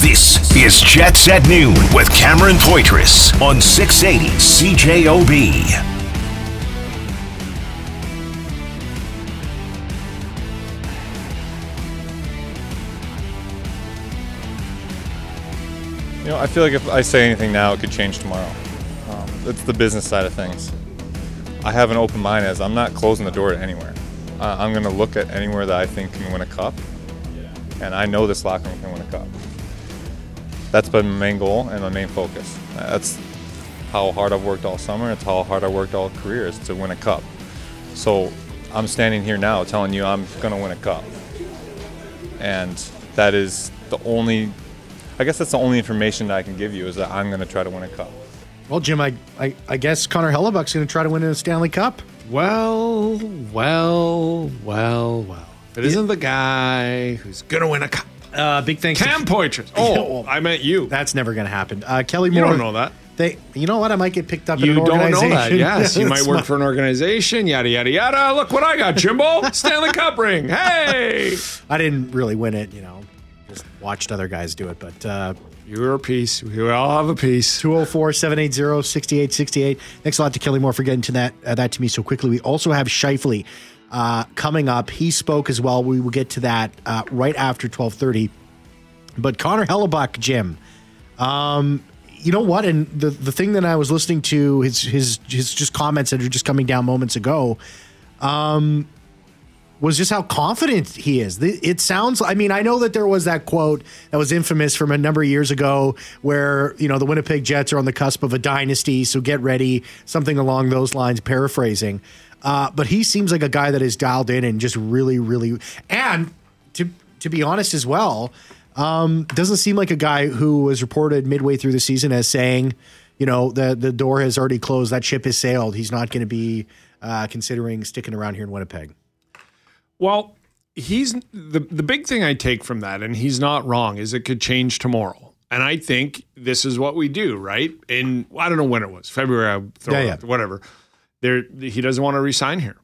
This is Jets at Noon with Cameron Poitras on 680 CJOB. You know, I feel like if I say anything now, it could change tomorrow. Um, it's the business side of things. I have an open mind as I'm not closing the door to anywhere. Uh, I'm going to look at anywhere that I think can win a cup, and I know this locker room can win a cup. That's been my main goal and my main focus. That's how hard I've worked all summer. It's how hard I worked all career is to win a cup. So I'm standing here now telling you I'm going to win a cup, and that is the only. I guess that's the only information that I can give you is that I'm going to try to win a cup. Well, Jim, I, I, I guess Connor Hellebuyck's going to try to win a Stanley Cup. Well, well, well, well. It isn't the guy who's gonna win a cup. Uh, big thanks. Cam to, Poitras. Oh, I meant you. That's never going to happen. Uh, Kelly You Moore. don't know that. They, you know what? I might get picked up You in an don't know that. Yes, you might work my- for an organization. Yada yada yada. Look what I got, Jimbo. Stanley Cup ring. Hey, I didn't really win it, you know. Just watched other guys do it, but uh, you're a piece. We all have a piece. 204 780 6868. Thanks a lot to Kelly Moore for getting to that uh, that to me so quickly. We also have Scheifele uh, coming up. He spoke as well. We will get to that uh, right after 1230. But Connor Hellebuyck, Jim, um, you know what? And the, the thing that I was listening to, his, his, his just comments that are just coming down moments ago, um, was just how confident he is. It sounds, I mean, I know that there was that quote that was infamous from a number of years ago where, you know, the Winnipeg Jets are on the cusp of a dynasty, so get ready, something along those lines, paraphrasing. Uh, but he seems like a guy that is dialed in and just really, really, and to, to be honest as well, um, doesn't seem like a guy who was reported midway through the season as saying, you know, the, the door has already closed, that ship has sailed. He's not going to be uh, considering sticking around here in Winnipeg. Well, he's the the big thing I take from that, and he's not wrong, is it could change tomorrow. And I think this is what we do, right? In I don't know when it was, February, Yeah, it yeah. out, whatever. There, he doesn't want to resign here.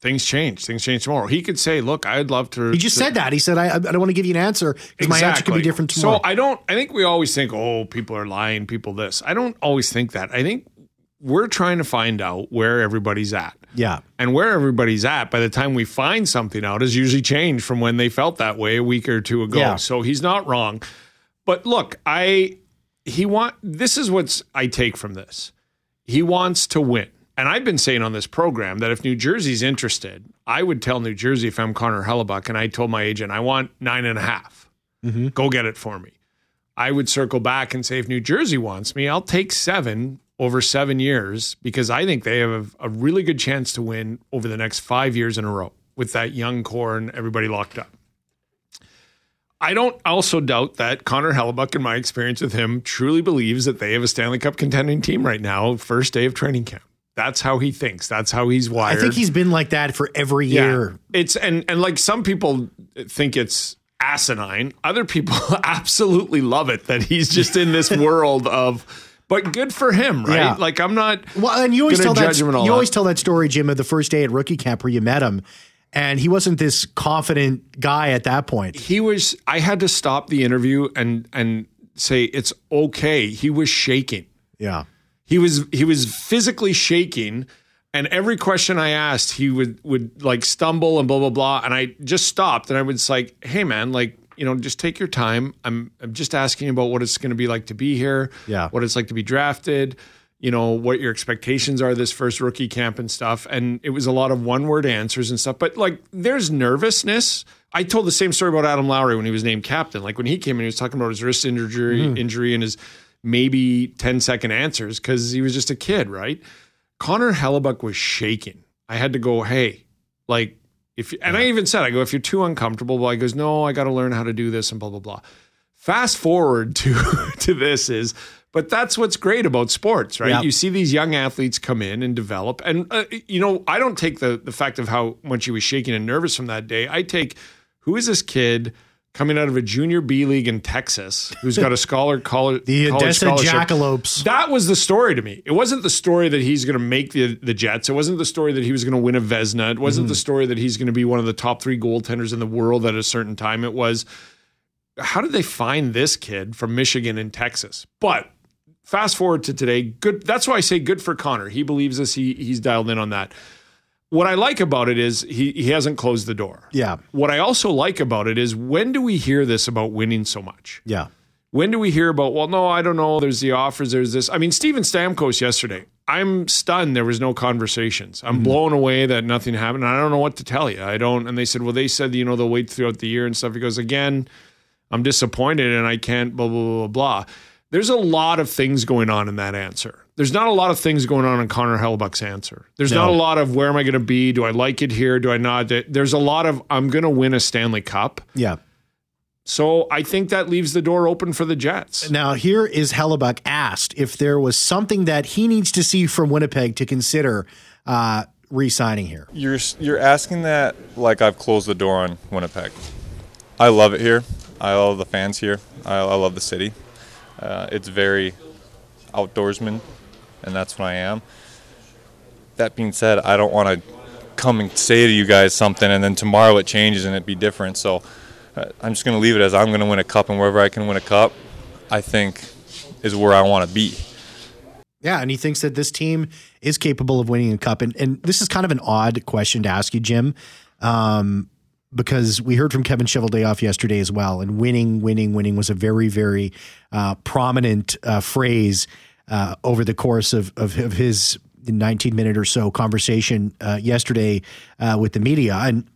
Things change. Things change tomorrow. He could say, "Look, I'd love to." He just to- said that. He said, I, I don't want to give you an answer because my answer could be Exactly. different tomorrow. So I don't. I think we always think, oh, people are lying, people this. I don't always think that. I think we're trying to find out where everybody's at. yeah. And where everybody's at by the time we find something out is usually changed from when they felt that way a week or two ago. Yeah. So he's not wrong. But look, I he want this is what's I take from this. He wants to win. And I've been saying on this program that if New Jersey's interested, I would tell New Jersey if I'm Connor Hellebuyck and I told my agent I want nine and a half. Mm-hmm. Go get it for me. I would circle back and say if New Jersey wants me, I'll take seven over seven years because I think they have a really good chance to win over the next five years in a row with that young core and everybody locked up. I don't also doubt that Connor Hellebuyck, in my experience with him, truly believes that they have a Stanley Cup contending team right now, first day of training camp. That's how he thinks. That's how he's wired. I think he's been like that for every year. It's and and like some people think it's asinine. Other people absolutely love it that he's just in this world of but good for him, right? Yeah. Like I'm not Well, and you always tell that you always that. tell that story, Jim, of the first day at rookie camp where you met him, and he wasn't this confident guy at that point. he was I had to stop the interview and and say it's okay. He was shaking. Yeah. He was he was physically shaking, and every question I asked, he would would like stumble and blah blah blah. And I just stopped and I was like, "Hey man, like you know, just take your time. I'm I'm just asking about what it's going to be like to be here. Yeah. what it's like to be drafted." You know what your expectations are this first rookie camp and stuff, and it was a lot of one word answers and stuff. But like, there's nervousness. I told the same story about Adam Lowry when he was named captain. Like when he came in, he was talking about his wrist injury, hmm. injury, and his maybe 10 second answers because he was just a kid, right? Connor Hellebuyck was shaking. I had to go, hey, like, if and I even said, I go, if you're too uncomfortable, well, I goes, no, I got to learn how to do this and blah blah blah. Fast forward to to this is, but that's what's great about sports, right? Yep. You see these young athletes come in and develop, and uh, you know, I don't take the the fact of how much he was shaking and nervous from that day. I take who is this kid coming out of a junior B league in Texas who's got a scholar college The college Odessa scholarship. Jackalopes. That was the story to me. It wasn't the story that he's going to make the the Jets. It wasn't the story that he was going to win a Vezina. It wasn't Mm-hmm. the story that he's going to be one of the top three goaltenders in the world at a certain time. It was how did they find this kid from Michigan and Texas? But fast forward to today, good. That's why I say good for Connor. He believes us. He he's dialed in on that. What I like about it is he he hasn't closed the door. Yeah. What I also like about it is when do we hear this about winning so much? Yeah. When do we hear about, well, no, I don't know. There's the offers, there's this. I mean, Steven Stamkos yesterday, I'm stunned there was no conversations. I'm mm-hmm. blown away that nothing happened. I don't know what to tell you. I don't. And they said, well, they said, you know, they'll wait throughout the year and stuff. He goes, again, I'm disappointed and I can't, blah, blah, blah, blah. There's a lot of things going on in that answer. There's not a lot of things going on in Connor Hellebuyck's answer. There's not a lot of where am I going to be? Do I like it here? Do I not? There's a lot of I'm going to win a Stanley Cup. Yeah. So I think that leaves the door open for the Jets. Now, here is Hellebuyck asked if there was something that he needs to see from Winnipeg to consider uh, re signing here. You're you're asking that like I've closed the door on Winnipeg. I love it here. I love the fans here. I, I love the city. Uh, it's very outdoorsman, and that's what I am. That being said, I don't want to come and say to you guys something and then tomorrow it changes and it be different. So uh, I'm just going to leave it as I'm going to win a cup, and wherever I can win a cup, I think is where I want to be. Yeah, and he thinks that this team is capable of winning a cup. And, and this is kind of an odd question to ask you, Jim, um, because we heard from Kevin Cheveldayoff yesterday as well. And winning, winning, winning was a very, very uh, prominent uh, phrase uh, over the course of, of, of his 19 minute or so conversation uh, yesterday uh, with the media. And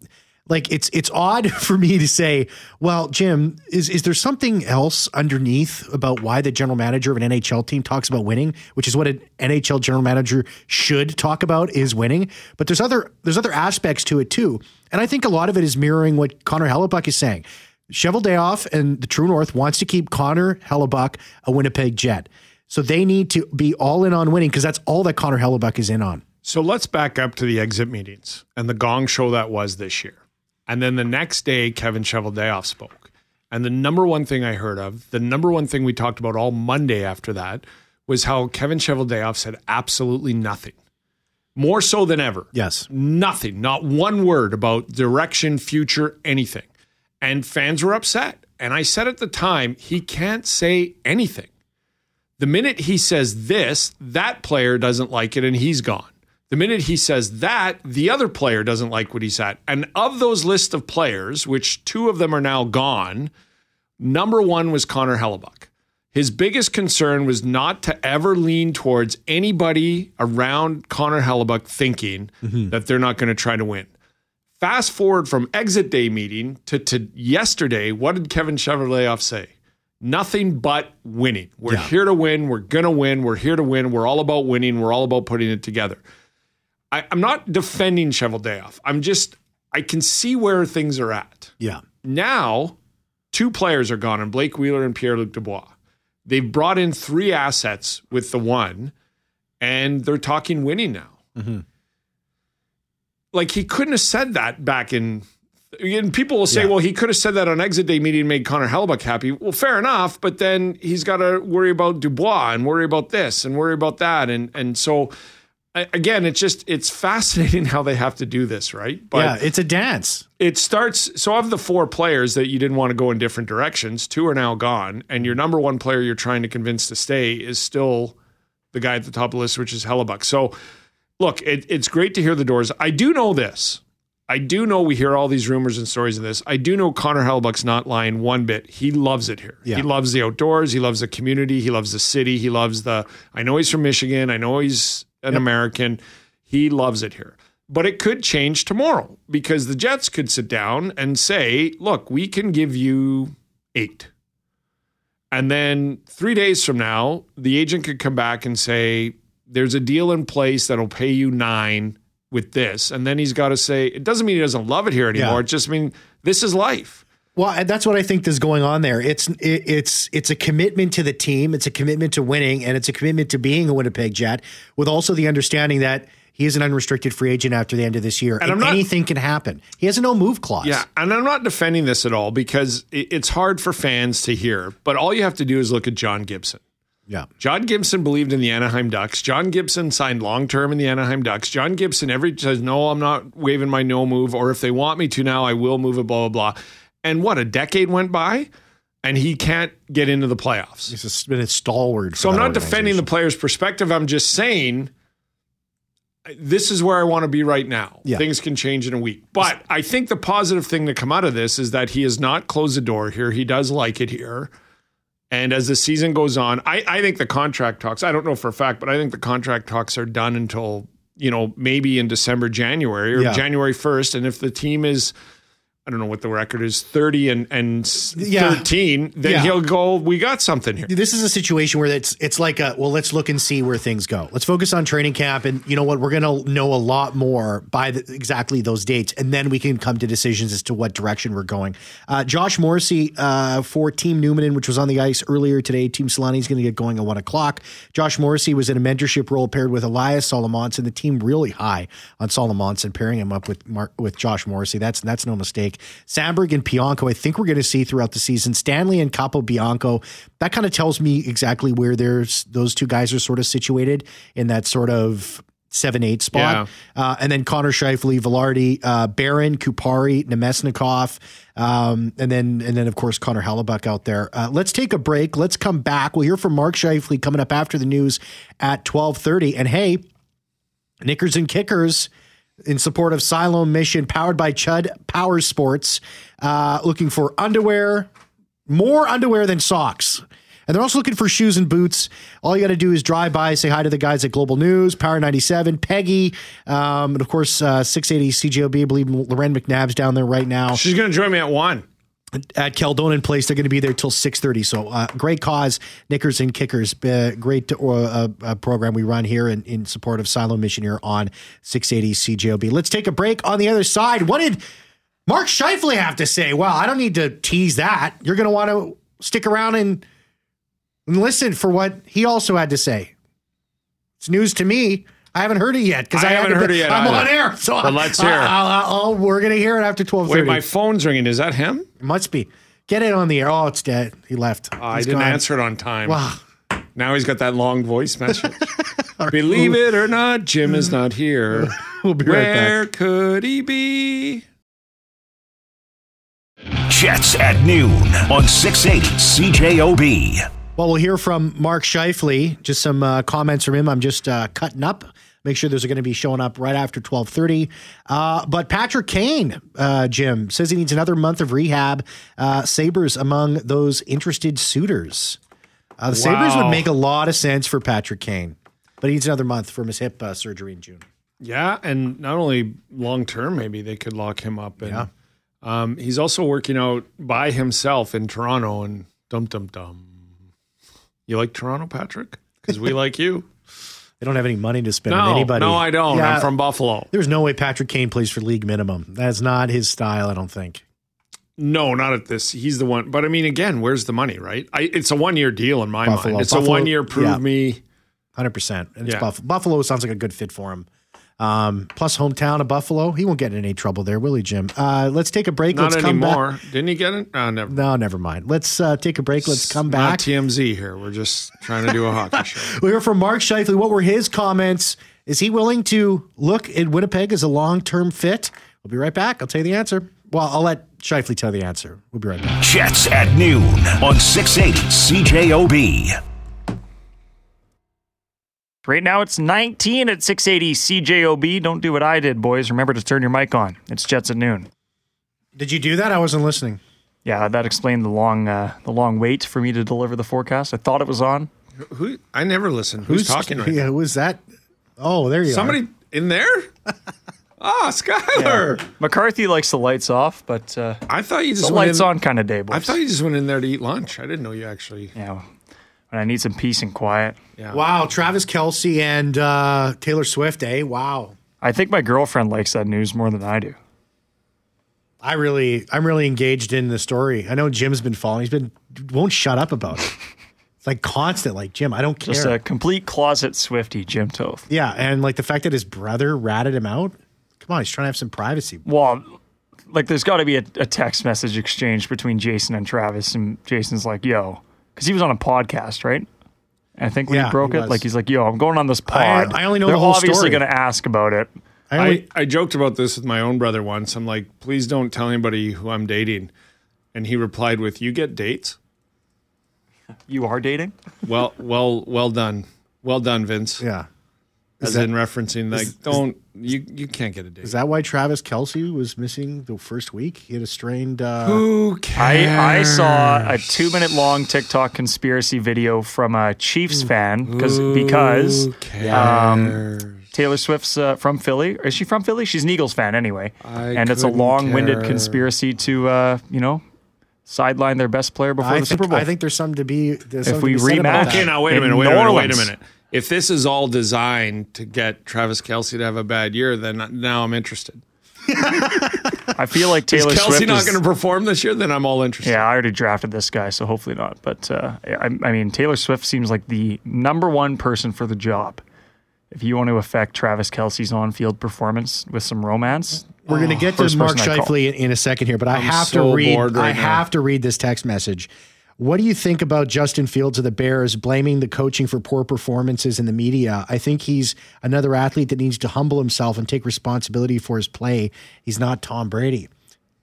like it's it's odd for me to say, well, Jim, is is there something else underneath about why the general manager of an NHL team talks about winning, which is what an NHL general manager should talk about is winning. But there's other there's other aspects to it too, and I think a lot of it is mirroring what Connor Hellebuyck is saying. Cheveldayoff and the True North wants to keep Connor Hellebuyck a Winnipeg Jet, so they need to be all in on winning because that's all that Connor Hellebuyck is in on. So let's back up to the exit meetings and the gong show that was this year. And then the next day, Kevin Cheveldayoff spoke. And the number one thing I heard of, the number one thing we talked about all Monday after that, was how Kevin Cheveldayoff said absolutely nothing. More so than ever. Yes. Nothing, not one word about direction, future, anything. And fans were upset. And I said at the time, he can't say anything. The minute he says this, that player doesn't like it and he's gone. The minute he says that, the other player doesn't like what he's at. And of those list of players, which two of them are now gone, number one was Connor Hellebuyck. His biggest concern was not to ever lean towards anybody around Connor Hellebuyck thinking mm-hmm. that they're not going to try to win. Fast forward from exit day meeting to, to yesterday, what did Kevin Cheveldayoff say? Nothing but winning. We're Yeah. here to win. We're going to win. We're here to win. We're all about winning. We're all about putting it together. I, I'm not defending Cheveldayoff. I'm just, I can see where things are at. Yeah. Now, two players are gone, and Blake Wheeler and Pierre Luc Dubois. They've brought in three assets with the one, and they're talking winning now. Mm-hmm. Like he couldn't have said that back in. And people will say, Yeah. well, he could have said that on exit day meeting and made Connor Hellebuyck happy. Well, fair enough, but then he's got to worry about Dubois and worry about this and worry about that, and and so again, it's just it's fascinating how they have to do this, right? But yeah, it's a dance. it starts so of the four players that you didn't want to go in different directions two are now gone and your number one player you're trying to convince to stay is still the guy at the top of the list which is Hellebuyck. So look it, it's great to hear the doors. I do know this. I do know we hear all these rumors and stories of this. I do know connor Hellebuyck's not lying one bit. He loves it here. Yeah. he loves the outdoors. He loves the community. He loves the city. He loves the i know he's from michigan. I know he's an american he loves it here. But it could change tomorrow because the Jets could sit down and say, look, we can give you eight. And then three days from now, the agent could come back and say, there's a deal in place that'll pay you nine with this. And then he's got to say, it doesn't mean he doesn't love it here anymore. Yeah. It just means this is life. Well, that's what I think is going on there. It's it, it's it's a commitment to the team, it's a commitment to winning, and it's a commitment to being a Winnipeg Jet, with also the understanding that he is an unrestricted free agent after the end of this year, and, I'm not- anything can happen. He has a no move clause. Yeah, and I'm not defending this at all because it- it's hard for fans to hear. But all you have to do is look at John Gibson. yeah, John Gibson believed in the Anaheim Ducks. John Gibson signed long term in the Anaheim Ducks. John Gibson every says, "No, I'm not waving my no move," or if they want me to now, I will move it. Blah blah blah. And what a decade went by. and he can't get into the playoffs. He's just been a stalwart. for So I'm not defending the player's perspective. I'm just saying this is where I want to be right now. Yeah. Things can change in a week. But I think the positive thing to come out of this is that he has not closed the door here. He does like it here. And as the season goes on, I, I think the contract talks, I don't know for a fact, but I think the contract talks are done until, you know, maybe in December, January or Yeah. January 1st. And if the team is, I don't know what the record is, 30 and, and Yeah. 13, then Yeah. he'll go, we got something here. This is a situation where it's it's like a well, let's look and see where things go. Let's focus on training camp, and you know what, we're going to know a lot more by the, exactly those dates, and then we can come to decisions as to what direction we're going. Uh, Josh Morrissey uh, for Team Newman, which was on the ice earlier today. Team Solani is going to get going at one o'clock. Josh Morrissey was in a mentorship role paired with Elias Salomonsson. And the team really high on Salomonsson, pairing him up with Mark, with Josh Morrissey. That's that's no mistake. Samberg and Bianco, I think we're going to see throughout the season. Stanley and Capobianco. That kind of tells me exactly where there's those two guys are sort of situated in that sort of seven eight spot. Uh, and then Connor Scheifele, Vilardi, uh, Barron, Kupari, Namestnikov, um, and then and then of course Connor Hellebuck out there. Uh, let's take a break. Let's come back. We'll hear from Mark Scheifele coming up after the news at twelve thirty. And hey, Knickers and Kickers in support of Siloam Mission, powered by Chud Power Sports, uh, looking for underwear, more underwear than socks. And they're also looking for shoes and boots. All you got to do is drive by, say hi to the guys at Global News, Power 97, Peggy, um, and of course, uh, 680 CJOB. I believe Loren McNabb's down there right now She's going to join me at one. At Kildonan Place. They're going to be there till six thirty. So uh, great cause, Knickers and Kickers. Uh, great uh, uh, uh, program we run here in, in support of Siloam Mission here on six eighty CJOB. Let's take a break. On the other side, what did Mark Scheifele have to say? Well, I don't need to tease that. You're going to want to stick around and, and listen for what he also had to say. It's news to me. I haven't heard it yet because I I, haven't heard it yet I'm either. on air, so Well, let's hear it. I, we're going to hear it after twelve Wait, my phone's ringing. Is that him? Must be. Get it on the air. Oh, it's dead. He left. Oh, I He's didn't gone. answer it on time. Wow. Now he's got that long voice message. Believe it or not, Jim is not here. We'll be right Where could he be? Jets at noon on 680 CJOB. Well, we'll hear from Mark Scheifele. Just some uh, comments from him. I'm just uh, cutting up. Make sure those are going to be showing up right after 12:30. Uh, but Patrick Kane, uh, Jim says he needs another month of rehab. Uh, Sabres among those interested suitors. Uh, the Sabres would make a lot of sense for Patrick Kane, but he needs another month from his hip uh, surgery in June. Yeah, and not only long term, maybe they could lock him up. And Yeah. um, he's also working out by himself in Toronto. And dum dum dum. You like Toronto, Patrick? Because we like you. They don't have any money to spend on No, anybody. no, I don't. Yeah. I'm from Buffalo. There's no way Patrick Kane plays for league minimum. That's not his style, I don't think. No, not at this. He's the one. But I mean, again, where's the money, right? I, it's a one year deal in my Buffalo. mind. It's Buffalo- a one year prove yeah. me. 100%. And it's Yeah. Buffalo. Buffalo sounds like a good fit for him. Um, plus, hometown of Buffalo. He won't get in any trouble there, will he, Jim? Uh, let's take a break. Not let's come back. anymore. Didn't he get it? Uh, never. No, never mind. Let's uh, take a break. Let's come Not back. TMZ here. We're just trying to do a hockey show. we hear from Mark Scheifele. What were his comments? Is he willing to look at Winnipeg as a long term fit? We'll be right back. I'll tell you the answer. Well, I'll let Scheifele tell the answer. We'll be right back. Jets at noon on 680 CJOB. Right now it's 19 at 680 CJOB. Don't do what I did, boys. Remember to turn your mic on. It's Jets at noon. Did you do that? I wasn't listening. Yeah, that explained the long uh, the long wait for me to deliver the forecast. I thought it was on. Who? I never listen. Who's, talking right Yeah, now? who was that? Oh, there you are. Somebody in there? Ah, Skyler. McCarthy likes the lights off, but uh, I thought you just a went lights in, on kind of day, boys. I thought you just went in there to eat lunch. I didn't know you actually. yeah, when I need some peace and quiet. Yeah. Wow, Travis Kelce and uh, Taylor Swift, eh? Wow. I think my girlfriend likes that news more than I do. I really, I'm really engaged in the story. I know Jim's been following. He's been won't shut up about it. It's like constant. Like Jim, I don't care. Just a complete closet Swifty, Jim Toth. yeah, and like the fact that his brother ratted him out. Come on, he's trying to have some privacy. Well, like there's got to be a, a text message exchange between Jason and Travis, and Jason's like, "Yo," because he was on a podcast, right? And I think when Yeah, he broke he it, was. like he's like, "Yo, I'm going on this pod." I only know They're the whole obviously going to ask about it. I only, I, I joked about this with my own brother once. I'm like, please don't tell anybody who I'm dating. And he replied with, You get dates? You are dating? Well, well, well done, well done, Vince. Yeah. As that- in referencing, like, don't you? You can't get a date. Is that why Travis Kelce was missing the first week? He had a strained. Uh, Who cares? I, I saw a two minute long TikTok conspiracy video from a Chiefs fan because because um, Taylor Swift's uh, from Philly. Is she from Philly? She's an Eagles fan anyway. I and it's a long winded conspiracy to uh, you know sideline their best player before I the think, Super Bowl. I think there's some to be. There's something we to be said rematch- Okay, now wait a minute. Wait a minute. Wait a minute. If this is all designed to get Travis Kelce to have a bad year, then now I'm interested. I feel like Is Taylor Kelce Swift not is- going to perform this year? Then I'm all interested. Yeah, I already drafted this guy, so hopefully not. But uh, I, I mean, Taylor Swift seems like the number one person for the job. If you want to affect Travis Kelce's on-field performance with some romance, We're going to get to First Mark person Scheifele in, in a second here, but I I'm have so to read. right I now. have to read this text message. What do you think about Justin Fields of the Bears blaming the coaching for poor performances in the media? I think he's another athlete that needs to humble himself and take responsibility for his play. He's not Tom Brady.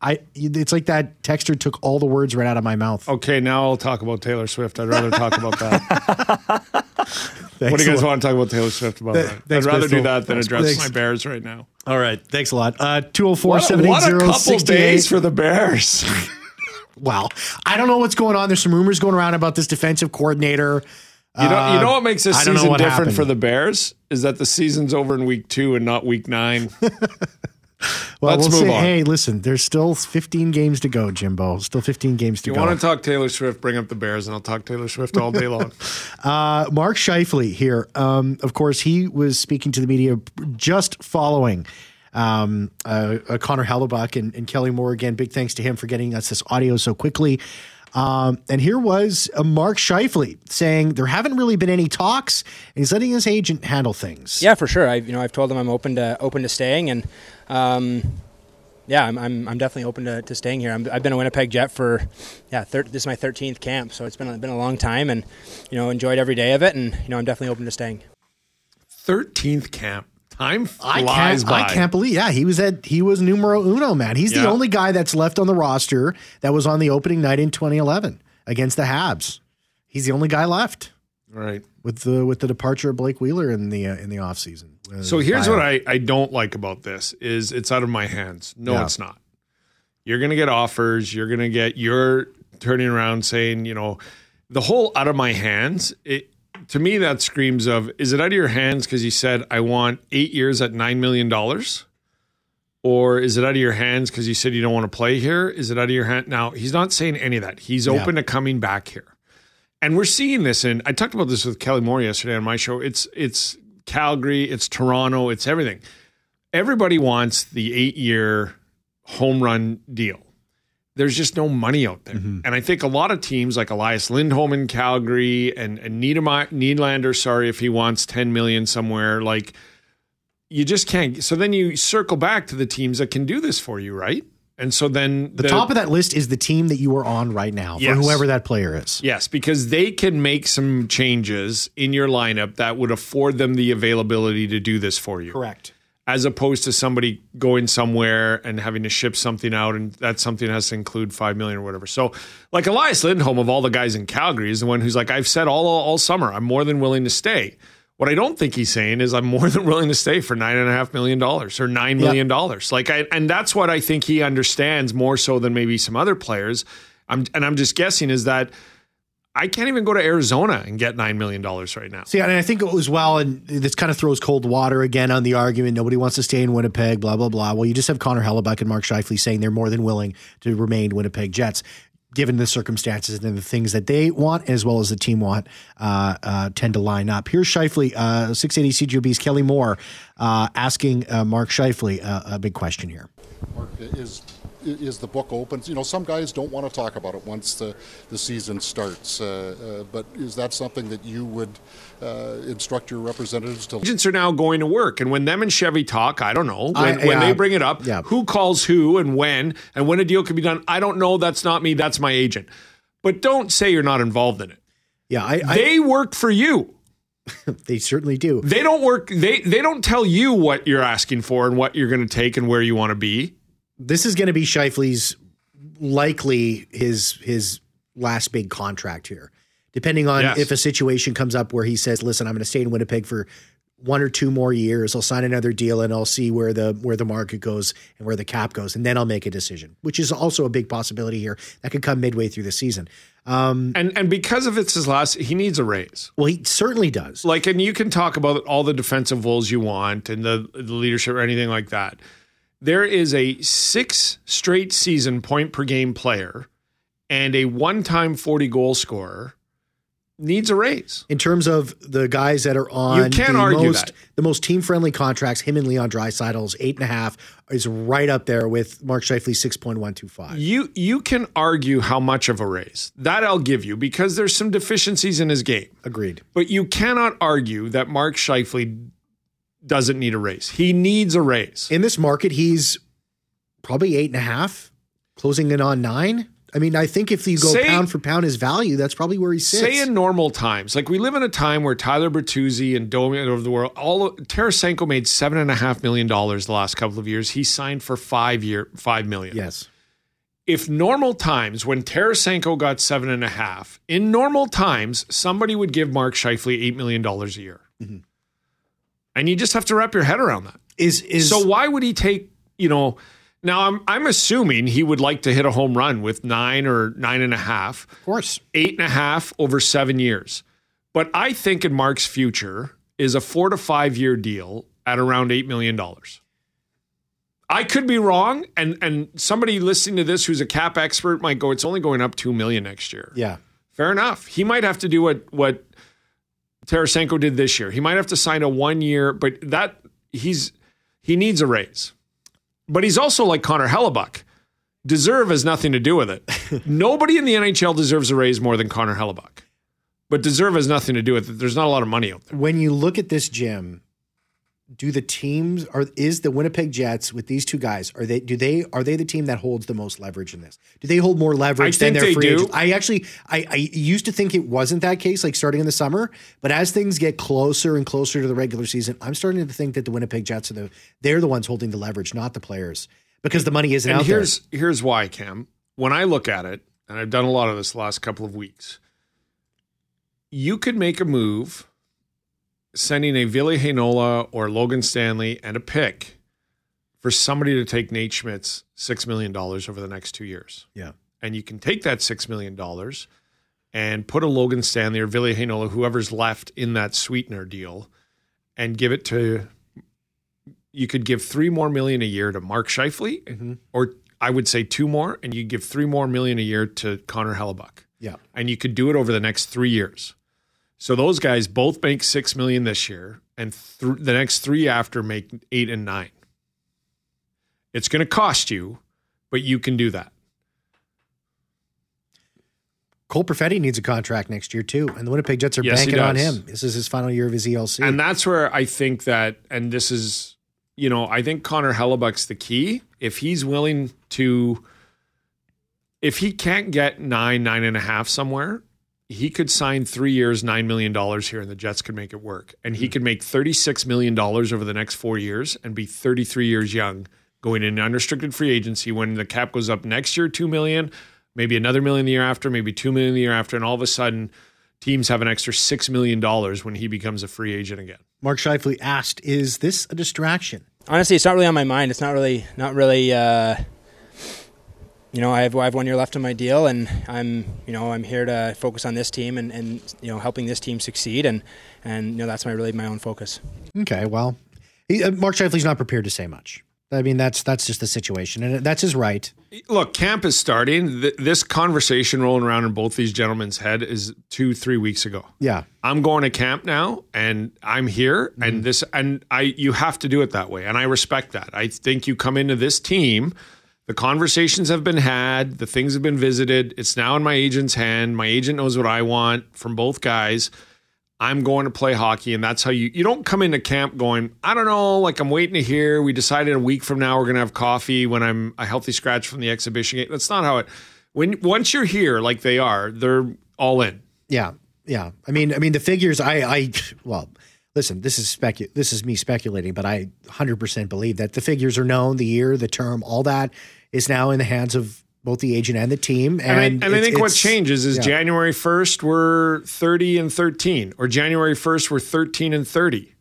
I. It's like that texter took all the words right out of my mouth. Okay, now I'll talk about Taylor Swift. I'd rather talk about that. what do you guys want to talk about Taylor Swift about? Th- that? I'd rather do that than address Thanks. my Bears right now. All right, thanks a lot. Uh, 204 What, a- what a 780 couple 68. days for the Bears. Well, I don't know what's going on. There's some rumors going around about this defensive coordinator. You know, you know what makes this season different happened. for the Bears is that the season's over in week two and not week nine. Well, Let's we'll move say, on. hey, listen, there's still 15 games to go, Jimbo. Still 15 games to you go. You want to talk Taylor Swift? Bring up the Bears, and I'll talk Taylor Swift all day long. Uh, Mark Scheifele here. Um, of course, he was speaking to the media just following um, uh, uh, Connor Hellebuck and, and Kelly Moore. Again, big thanks to him for getting us this audio so quickly. Um, and here was uh, Mark Scheifele saying there haven't really been any talks, and he's letting his agent handle things. Yeah, for sure. I you know I've told them I'm open to open to staying, and um, yeah, I'm, I'm I'm definitely open to, to staying here. I'm, I've been a Winnipeg Jet for yeah, thir- this is my 13th camp, so it's been a, been a long time, and you know enjoyed every day of it, and you know I'm definitely open to staying. Thirteenth camp. Time I flies can't, by. I can't believe. Yeah, he was at he was numero uno, man. He's the only guy that's left on the roster that was on the opening night in 2011 against the Habs. He's the only guy left Right. with the with the departure of Blake Wheeler in the uh, in the offseason. Uh, So here's buyout. what I, I don't like about this is it's out of my hands. No, Yeah. it's not. You're gonna get offers. You're gonna get you're turning around saying, you know, the whole out of my hands, it to me that screams of is it out of your hands because you said I want eight years at nine million dollars? Or is it out of your hands because you said you don't want to play here? Is it out of your hand? Now, he's not saying any of that. He's open to coming back here. And we're seeing this in I talked about this with Kelly Moore yesterday on my show. It's it's Calgary, it's Toronto, it's everything. Everybody wants the 8-year home run deal. There's just no money out there. Mm-hmm. And I think a lot of teams like Elias Lindholm in Calgary and, and Niederlander, sorry, if he wants 10 million somewhere, like you just can't. So then you circle back to the teams that can do this for you, right? And so then the, top of that list is the team that you are on right now for whoever that player is. Yes, because they can make some changes in your lineup that would afford them the availability to do this for you. Correct. As opposed to somebody going somewhere and having to ship something out, and that something has to include five million or whatever. So, like Elias Lindholm of all the guys in Calgary is the one who's like, I've said all all summer, I'm more than willing to stay. What I don't think he's saying is I'm more than willing to stay for nine and a half million dollars or nine million dollars. Like I, and that's what I think he understands more so than maybe some other players. I'm and I'm just guessing is that I can't even go to Arizona and get nine million dollars right now. See, and I think as well, and this kind of throws cold water again on the argument. Nobody wants to stay in Winnipeg, blah blah blah. Well, you just have Connor Hellebuyck and Mark Scheifele saying they're more than willing to remain Winnipeg Jets, given the circumstances and the things that they want as well as the team want, uh, uh, tend to line up. Here's Scheifele, uh, six eighty CJOB's Kelly Moore, uh, asking uh, Mark Scheifele uh, a big question here. Mark, is is the book open? You know, some guys don't want to talk about it once the, the season starts. Uh, uh, but is that something that you would uh, instruct your representatives to? Agents are now going to work, and when them and Chevy talk, I don't know when, I- when yeah. they bring it up, Yeah. who calls who and when, and when a deal can be done. I don't know. That's not me. That's my agent. But don't say you're not involved in it. Yeah, I, I, They work for you. they certainly do. They don't work. They they don't tell you what you're asking for and what you're going to take and where you want to be. This is going to be Scheifele's likely his his last big contract here depending on Yes. if a situation comes up where he says, "Listen, I'm going to stay in Winnipeg for one or two more years. I'll sign another deal and I'll see where the where the market goes and where the cap goes, and then I'll make a decision." Which is also a big possibility here. That could come midway through the season. Um, and and because of it's his last, he needs a raise. Well, he certainly does. Like, and you can talk about all the defensive roles you want and the, the leadership or anything like that. There is a six straight season point per game player and a one time 40 goal scorer needs a raise. in terms of the guys that are on You can't the argue most that. the most team friendly contracts, him and Leon Draisaitl's eight and a half is right up there with Mark Scheifele's six point one two five. You you can argue how much of a raise. That I'll give you because there's some deficiencies in his game. Agreed. But you cannot argue that Mark Scheifele doesn't need a raise. He needs a raise. In this market, he's probably eight and a half, closing in on nine. I mean, I think if you go Say- pound for pound his value, that's probably where he sits. Say in normal times, like we live in a time where Tyler Bertuzzi and Domi over the world, all Tarasenko made seven and a half million dollars the last couple of years. He signed for five year five million. yes. If normal times when Tarasenko got seven and a half, in normal times somebody would give Mark Scheifele eight million dollars a year, Mm-hmm. And you just have to wrap your head around that. Is is So why would he take, you know, now I'm I'm assuming he would like to hit a home run with nine or nine and a half, of course eight and a half over seven years. But I think in Mark's future is a four to five year deal at around eight million dollars. I could be wrong, and and somebody listening to this who's a cap expert might go, it's only going up two million next year. yeah. Fair enough. He might have to do what what Tarasenko did this year. He might have to sign a one year, but that he's he needs a raise. But he's also like Connor Hellebuyck. Deserve has nothing to do with it. Nobody in the NHL deserves a raise more than Connor Hellebuyck. But deserve has nothing to do with it. There's not a lot of money out there. When you look at this gym, do the teams are is the Winnipeg Jets with these two guys are they do they are they the team that holds the most leverage in this? Do they hold more leverage I than their free agents? I actually I, I used to think it wasn't that case like starting in the summer, but as things get closer and closer to the regular season, I'm starting to think that the Winnipeg Jets are the they're the ones holding the leverage, not the players, because the money isn't And out here's here's why, Cam. When I look at it, and I've done a lot of this the last couple of weeks, you could make a move sending a Ville Heinola or Logan Stanley and a pick for somebody to take Nate Schmidt's $6 million over the next two years. Yeah. And you can take that $6 million and put a Logan Stanley or Ville Heinola, whoever's left in that sweetener deal, and give it to. You could give three more million a year to Mark Scheifele, mm-hmm. or I would say two more, and you give three more million a year to Connor Hellebuyck, Yeah. and you could do it over the next three years. So those guys both make six million this year, and th- the next three after make eight and nine. It's going to cost you, but you can do that. Cole Perfetti needs a contract next year too, and the Winnipeg Jets are Yes, banking on him. This is his final year of his ELC. And that's where I think that, and this is, you know, I think Connor Hellebuyck's the key. If he's willing to, if he can't get nine, nine and a half somewhere, he could sign three years, $9 million here, and the Jets could make it work. And he could make $36 million over the next four years and be 33 years young going in unrestricted free agency when the cap goes up next year, 2 million, maybe another million the year after, maybe 2 million the year after. And all of a sudden, teams have an extra $6 million when he becomes a free agent again. Mark Scheifele asked, "Is this a distraction?" honestly, it's not really on my mind. It's not really, not really. Uh, you know, I have I have one year left on my deal, and I'm you know I'm here to focus on this team and, and you know helping this team succeed, and and you know that's my really my own focus. Okay, well, he, uh, Mark Scheifele's not prepared to say much. I mean, that's that's just the situation, and that's his right. Look, camp is starting. Th- this conversation rolling around in both these gentlemen's head is two, three weeks ago. Yeah, I'm going to camp now and I'm here and this and I you have to do it that way and I respect that. I think you come into this team the conversations have been had, the things have been visited. It's now in my agent's hand. My agent knows what I want from both guys. I'm going to play hockey and that's how you you don't come into camp going, I don't know, like I'm waiting to hear. We decided a week from now we're going to have coffee when I'm a healthy scratch from the exhibition game. That's not how it when once you're here like they are, they're all in. yeah, yeah. I mean, I mean, the figures. I, I, well, listen. This is specu- This is me speculating, but I 100 percent believe that the figures are known. The year, the term, all that is now in the hands of both the agent and the team. And, I, and I think what changes is yeah. January 1st, we're 30 and 13, or January 1st, we're 13 and 30.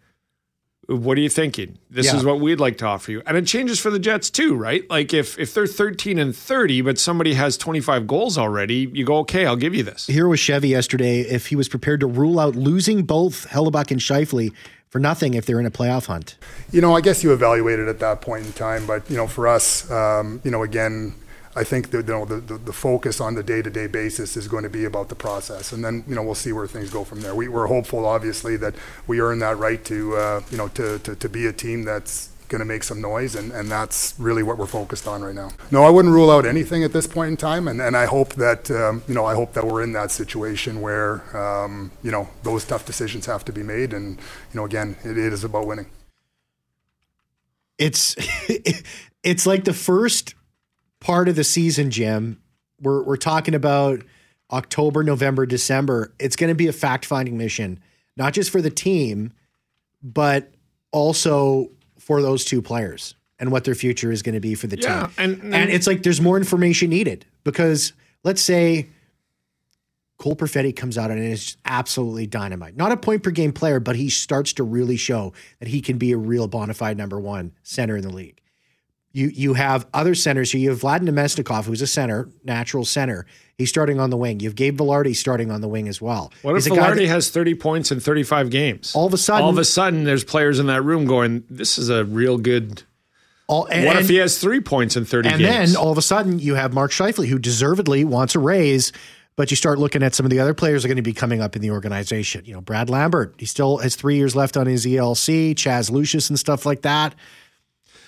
What are you thinking? This Yeah. is what we'd like to offer you. And it changes for the Jets too, right? Like if, if they're 13 and 30, but somebody has 25 goals already, you go, okay, I'll give you this. Here was Chevy yesterday if he was prepared to rule out losing both Hellebuyck and Scheifele for nothing if they're in a playoff hunt. You know, I guess you evaluate it at that point in time, but you know, for us, um, you know, again, I think that you know, the, the the focus on the day to day basis is going to be about the process, and then you know we'll see where things go from there. We, we're hopeful, obviously, that we earn that right to uh, you know to, to to be a team that's going to make some noise, and, and that's really what we're focused on right now. No, I wouldn't rule out anything at this point in time, and, and I hope that um, you know I hope that we're in that situation where um, you know those tough decisions have to be made, and you know again, it, it is about winning. It's it's like the first part of the season, Jim. We're we're talking about October, November, December. It's going to be a fact finding mission, not just for the team, but also for those two players and what their future is going to be for the Yeah, team. and- and it's like there's more information needed because let's say Cole Perfetti comes out and is absolutely dynamite. Not a point per game player, but he starts to really show that he can be a real bona fide number one center in the league. You you have other centers here. You have Vlad Namestnikov, who's a center, natural center. He's starting on the wing. You have Gabe Vilardi starting on the wing as well. What He's if Vilardi that- has 30 points in 35 games? All of a sudden- all of a sudden, there's players in that room going, "This is a real good." all, and, what if he has three points in 30 And games? then all of a sudden, you have Mark Scheifele, who deservedly wants a raise. But you start looking at some of the other players that are going to be coming up in the organization. You know, Brad Lambert, he still has three years left on his ELC, Chaz Lucius and stuff like that.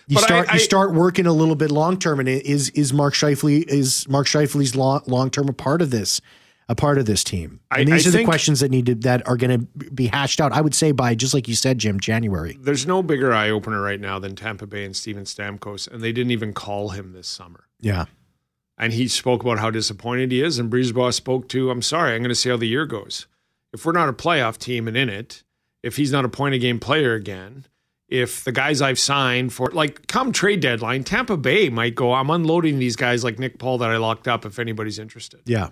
You But start I- you start working a little bit long term, and is is Mark Scheifele is Mark Scheifele's long long term a part of this, a part of this team? I- And these I are the questions that need to that are going to be hashed out. I would say by just like you said, Jim, January. There's no bigger eye opener right now than Tampa Bay and Steven Stamkos, and they didn't even call him this summer. Yeah, And he spoke about how disappointed he is, and Brisebois spoke to, I'm sorry, I'm going to see how the year goes. If we're not a playoff team and in it, if he's not a point a game player again, if the guys I've signed for, like, come trade deadline, Tampa Bay might go, I'm unloading these guys like Nick Paul that I locked up if anybody's interested. yeah.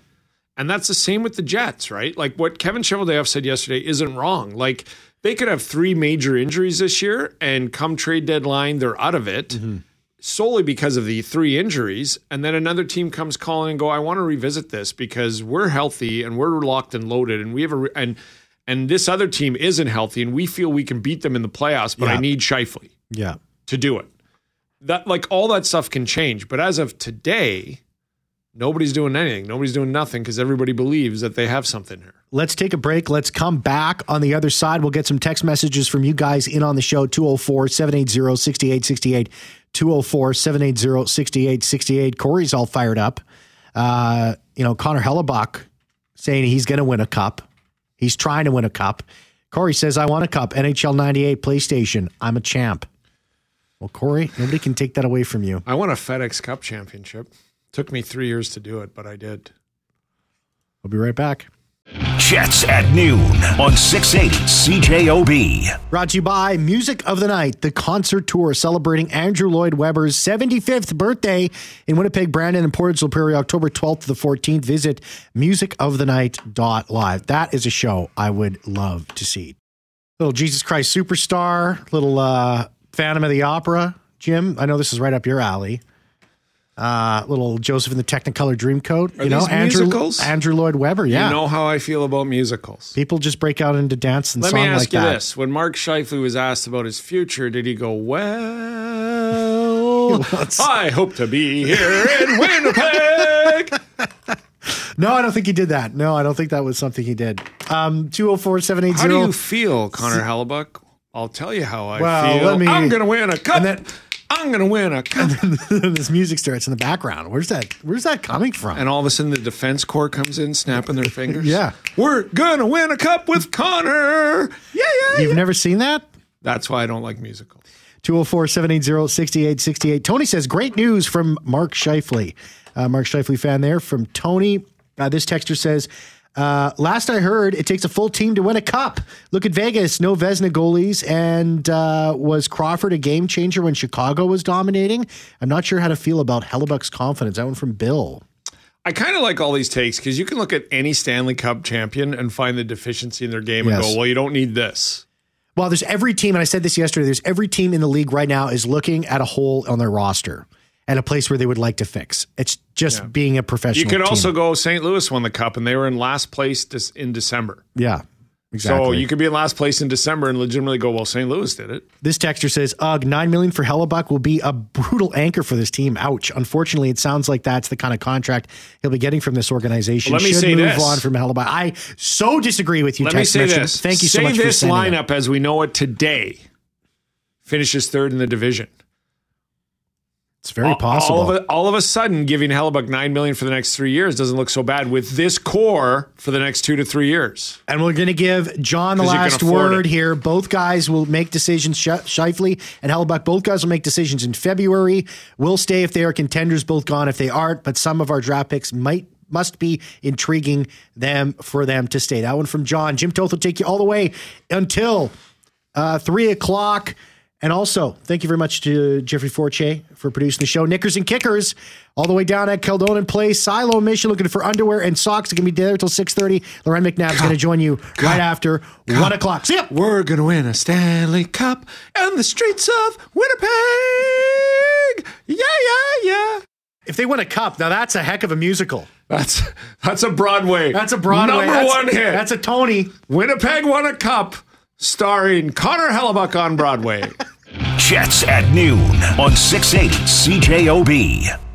And that's the same with the Jets, right? Like what Kevin Cheveldayoff said yesterday isn't wrong. Like they could have three major injuries this year, and come trade deadline, they're out of it mm-hmm. solely because of the three injuries. And then another team comes calling and go, I want to revisit this because we're healthy and we're locked and loaded, and we have a re- and and this other team isn't healthy, and we feel we can beat them in the playoffs, but I need Scheifele Yeah. to do it. That like all that stuff can change, but as of today, nobody's doing anything. Nobody's doing nothing because everybody believes that they have something here. Let's take a break. Let's come back on the other side. We'll get some text messages from you guys in on the show 204 780 6868. 204 780 6868. Corey's all fired up. Uh, you know, Connor Hellebuyck saying he's going to win a cup. He's trying to win a cup. Corey says, I want a cup. NHL 98 PlayStation. I'm a champ. Well, Corey, nobody can take that away from you. I won a FedEx Cup championship. Took me three years to do it, but I did. I'll be right back. Jets at noon on 680 CJOB. Brought to you by Music of the Night, the concert tour celebrating Andrew Lloyd Webber's 75th birthday in Winnipeg, Brandon, and Portage La Prairie, October 12th to the 14th. Visit musicofthenight.live. That is a show I would love to see. Little Jesus Christ Superstar, little uh, Phantom of the Opera. Jim, I know this is right up your alley. Uh, little Joseph in the Technicolor Dreamcoat. Are you know, Andrew, musicals? Andrew Lloyd Webber. Yeah. You know how I feel about musicals. People just break out into dance and Let song me ask like you that. this. When Mark Scheifele was asked about his future, did he go, Well, I hope to be here in Winnipeg? No, I don't think he did that. No, I don't think that was something he did. Um, 204 How do you feel, Connor Hellebuyck? I'll tell you how I Well, feel. me- I'm going to win a cup. I'm going to win a cup. this music starts in the background. Where's that? Where's that coming from? And all of a sudden, the defense corps comes in, snapping their fingers. Yeah. We're going to win a cup with Connor. Yeah, yeah. You've never seen that? That's why I don't like musicals. 204 780 6868. Tony says, Great news from Mark Scheifele. Uh, Mark Scheifele fan there from Tony. Uh, this texter says, Uh, last I heard, it takes a full team to win a cup. Look at Vegas, no Vezina goalies, and uh, was Crawford a game changer when Chicago was dominating? I'm not sure how to feel about Hellebuyck's confidence. That one from Bill. I kind of like all these takes because you can look at any Stanley Cup champion and find the deficiency in their game and go, well, you don't need this. Well, there's every team, and I said this yesterday. There's every team in the league right now is looking at a hole on their roster and a place where they would like to fix. It's just being a professional. You could team. also go St. Louis won the cup and they were in last place in December. yeah, exactly. So you could be in last place in December and legitimately go, well, St. Louis did it. This texter says, "Ugh, nine million for Hellebuyck will be a brutal anchor for this team. Ouch. Unfortunately, it sounds like that's the kind of contract he'll be getting from this organization. Well, let me Should say move this. on from Hellebuyck. I so disagree with you. Let me say message. this. Thank you so say much for this sending it. lineup as we know it today finishes third in the division. It's very All- possible. All of, a, all of a sudden, giving Hellebuyck nine million for the next three years doesn't look so bad with this core for the next two to three years. And we're going to give John the last word here. Both guys will make decisions. Sh- Scheifele and Hellebuyck, both guys will make decisions in February. We'll stay if they are contenders. Both gone if they aren't. But some of our draft picks might must be intriguing them for them to stay. That one from John. Jim Toth will take you all the way until uh, three o'clock. And also, thank you very much to Jeffrey Forche for producing the show. Knickers and Kickers, all the way down at Kildonan Place. Siloam Mission looking for underwear and socks. It can be there till 6.30. Loren McNabb's going to join you right after 1 o'clock. See ya! We're gonna win a Stanley Cup on the streets of Winnipeg. Yeah, yeah, yeah. If they win a cup, now that's a heck of a musical. That's that's a Broadway. That's a Broadway. number that's, one hit. That's a Tony. Winnipeg won a cup, starring Connor Hellebuyck on Broadway. Jets at noon on 680 CJOB.